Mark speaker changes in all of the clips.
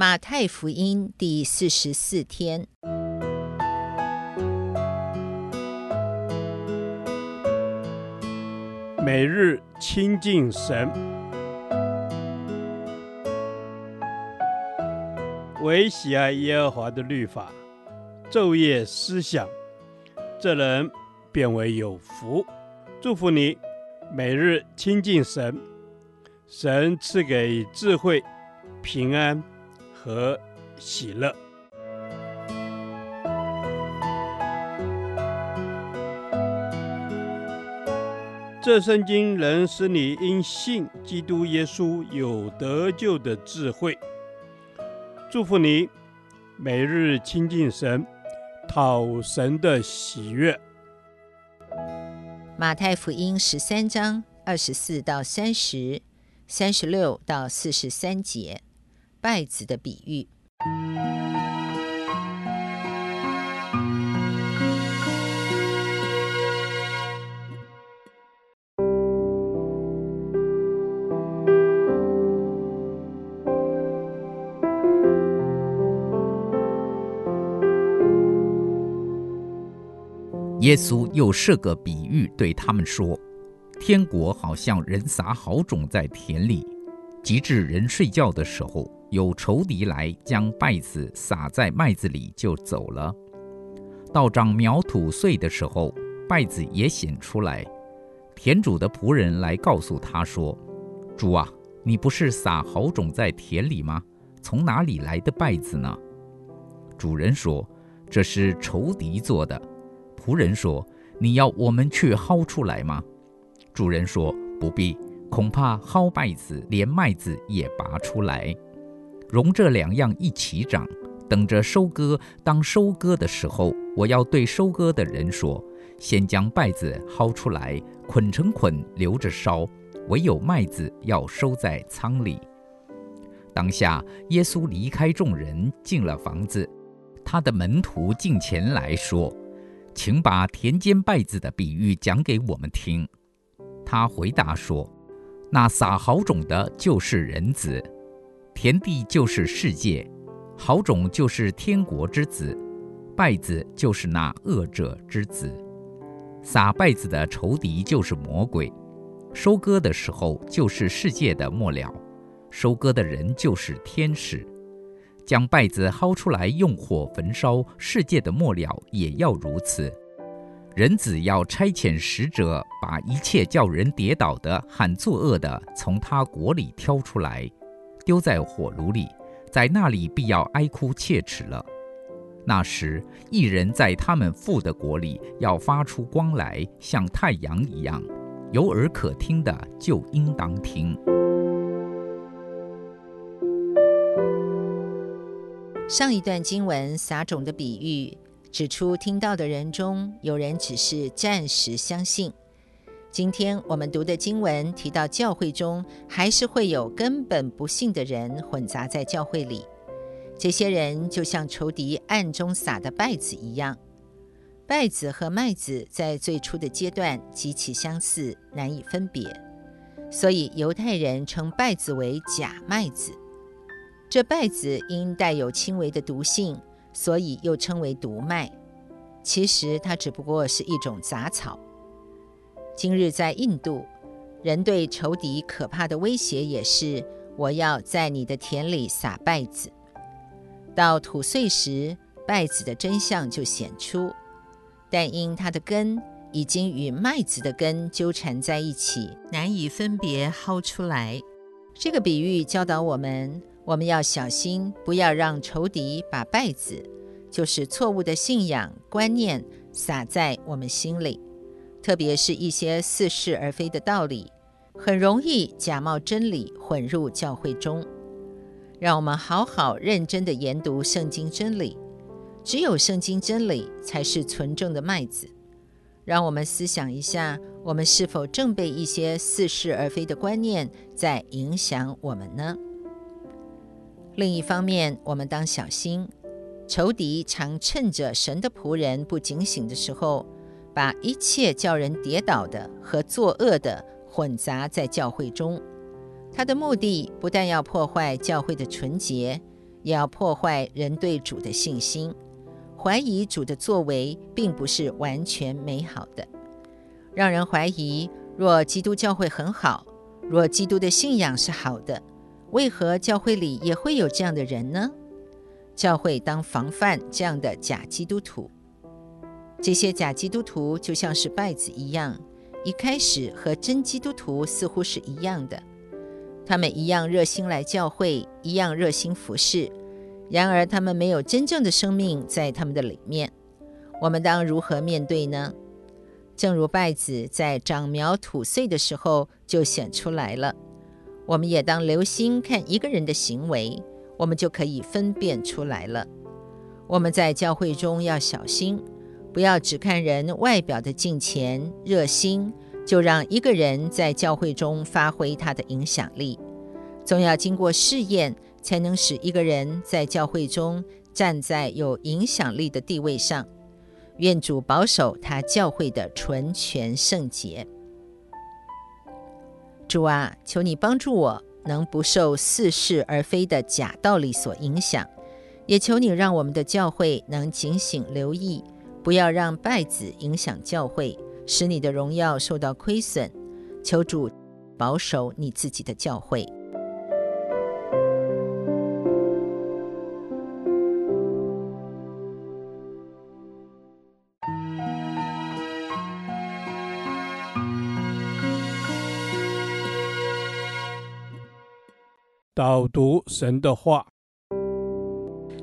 Speaker 1: 马太福音第四十四天，
Speaker 2: 每日亲近神，唯喜爱耶和华的律法，昼夜思想，这人便为有福。祝福你，每日亲近神，神赐给智慧、平安和喜乐。这圣经能使你因信基督耶稣有得救的智慧。祝福你，每日亲近神，讨神的喜悦。
Speaker 1: 马太福音十三章二十四到三十，三十六到四十三节。稗子的比喻。
Speaker 3: 耶稣又设个比喻对他们说：“天国好像人撒好种在田里，及至人睡觉的时候。”有仇敌来将稗子撒在麦子里，就走了。到长苗吐穗的时候，稗子也显出来。田主的仆人来告诉他说：“主啊，你不是撒好种在田里吗？从哪里来的稗子呢？”主人说：“这是仇敌做的。”仆人说：“你要我们去薅出来吗？”主人说：“不必，恐怕薅稗子，连麦子也拔出来。”容这两样一起长，等着收割。当收割的时候，我要对收割的人说：先将稗子薅出来，捆成捆留着烧；唯有麦子要收在仓里。当下，耶稣离开众人，进了房子。他的门徒进前来说：“请把田间稗子的比喻讲给我们听。”他回答说：“那撒好种的，就是人子。”田地就是世界，好种就是天国之子，败子就是那恶者之子。撒败子的仇敌就是魔鬼，收割的时候就是世界的末了，收割的人就是天使。将败子薅出来用火焚烧，世界的末了也要如此。人子要差遣使者，把一切叫人跌倒的喊作恶的，从他国里挑出来。丢在火炉里，在那里必要哀哭切齿了。那时，一人在他们父的国里要发出光来，像太阳一样。有耳可听的，就应当听。
Speaker 1: 上一段经文撒种的比喻，指出听到的人中有人只是暂时相信。今天我们读的经文提到，教会中还是会有根本不信的人混杂在教会里。这些人就像仇敌暗中撒的稗子一样。稗子和麦子在最初的阶段极其相似，难以分别，所以犹太人称稗子为假麦子。这稗子因带有轻微的毒性，所以又称为毒麦。其实它只不过是一种杂草。今日在印度，人对仇敌可怕的威胁也是：我要在你的田里撒稗子。到土穗时，稗子的真相就显出，但因它的根已经与麦子的根纠缠在一起，难以分别薅出来。这个比喻教导我们，我们要小心，不要让仇敌把稗子，就是错误的信仰观念，撒在我们心里。特别是一些似是而非的道理，很容易假冒真理混入教会中。让我们好好认真地研读圣经真理，只有圣经真理才是纯正的麦子。让我们思想一下，我们是否正被一些似是而非的观念在影响我们呢？另一方面，我们当小心，仇敌常趁着神的仆人不警醒的时候，把一切叫人跌倒的和作恶的混杂在教会中，他的目的不但要破坏教会的纯洁，也要破坏人对主的信心。怀疑主的作为，并不是完全美好的，让人怀疑。若基督教会很好，若基督的信仰是好的，为何教会里也会有这样的人呢？教会当防范这样的假基督徒。这些假基督徒就像是稗子一样，一开始和真基督徒似乎是一样的，他们一样热心来教会，一样热心服侍，然而他们没有真正的生命在他们的里面。我们当如何面对呢？正如稗子在长苗吐穗的时候就显出来了，我们也当留心看一个人的行为，我们就可以分辨出来了。我们在教会中要小心，不要只看人外表的敬虔热心，就让一个人在教会中发挥他的影响力。总要经过试验，才能使一个人在教会中站在有影响力的地位上。愿主保守他教会的纯全圣洁。主啊，求你帮助我，能不受似是而非的假道理所影响，也求你让我们的教会能警醒留意，不要让败子影响教会，使你的荣耀受到亏损。求主保守你自己的教会。
Speaker 2: 导读神的话，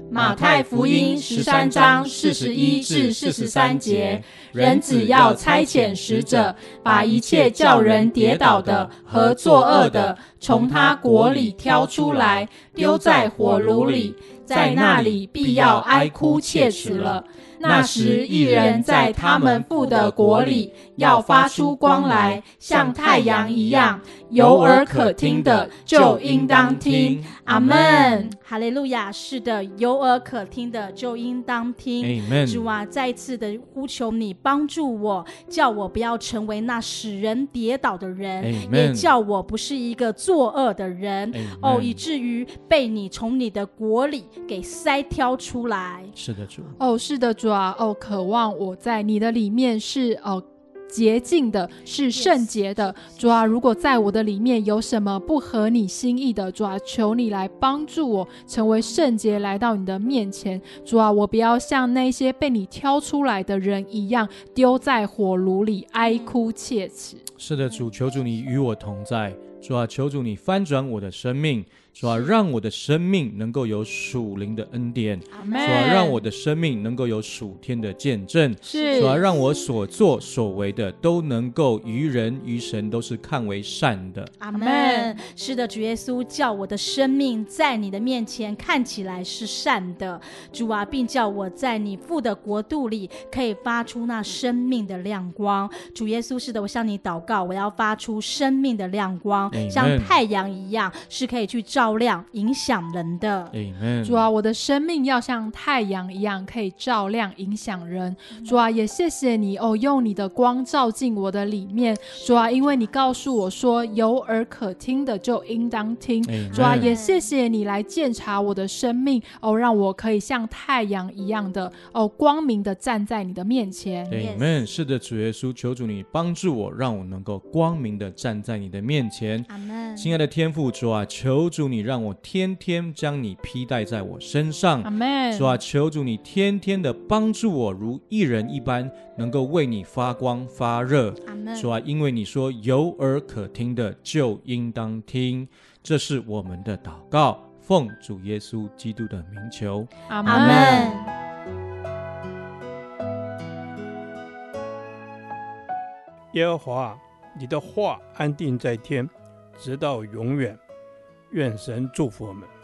Speaker 4: 马太福音十三章四十一至四十三节，人只要差遣使者，把一切叫人跌倒的和作恶的，从他国里挑出来，丢在火炉里，在那里必要哀哭切齿了。那时，一人在他们父的国里要发出光来，像太阳一样。有耳可听的就应当听。阿门。哈利路亚。是的，有耳可听的就应当听。主啊，再次的呼求你帮助我，叫我不要成为那使人跌倒的人，也叫我不是一个作恶的人。哦，以至于被你从你的国里给筛挑出来。
Speaker 5: 是的，主。
Speaker 4: 哦，是的，主。啊，哦，渴望我在你的里面是哦洁净的，是圣洁的。主啊，如果在我的里面有什么不合你心意的，主啊，求你来帮助我成为圣洁，来到你的面前。主啊，我不要像那些被你挑出来的人一样，丢在火炉里哀哭切齿。
Speaker 5: 是的，主，求主你与我同在。主啊，求主你翻转我的生命。主啊，让我的生命能够有属灵的恩典；主啊，让我的生命能够有属天的见证；是主啊，让我所作所为的都能够于人于神都是看为善的。
Speaker 4: 阿门。是的，主耶稣叫我的生命在你的面前看起来是善的，主啊，并叫我在你父的国度里可以发出那生命的亮光。主耶稣，是的，我向你祷告，我要发出生命的亮光，像太阳一样，是可以去照。亮影响人的，Amen。主啊，我的生命要像太阳一样，可以照亮影响人。主啊，也谢谢你哦，用你的光照进我的里面。主啊，因为你告诉我说，有耳可听的就应当听。主啊，也谢谢你来鉴察我的生命哦，让我可以像太阳一样的哦，光明的站在你的面前。
Speaker 5: Amen。是的，主耶稣，求主你帮助我，让我能够光明的站在你的面前。阿门。亲爱的天父主啊，求主你。让我天天将你披戴在我身上，阿门。主啊，求主你天天的帮助我，如一人一般，能够为你发光发热。主啊，因为你说有耳可听的就应当听，这是我们的祷告，奉主耶稣基督的名求，阿门。
Speaker 2: 耶和华，你的话安定在天，直到永远。愿神祝福我们。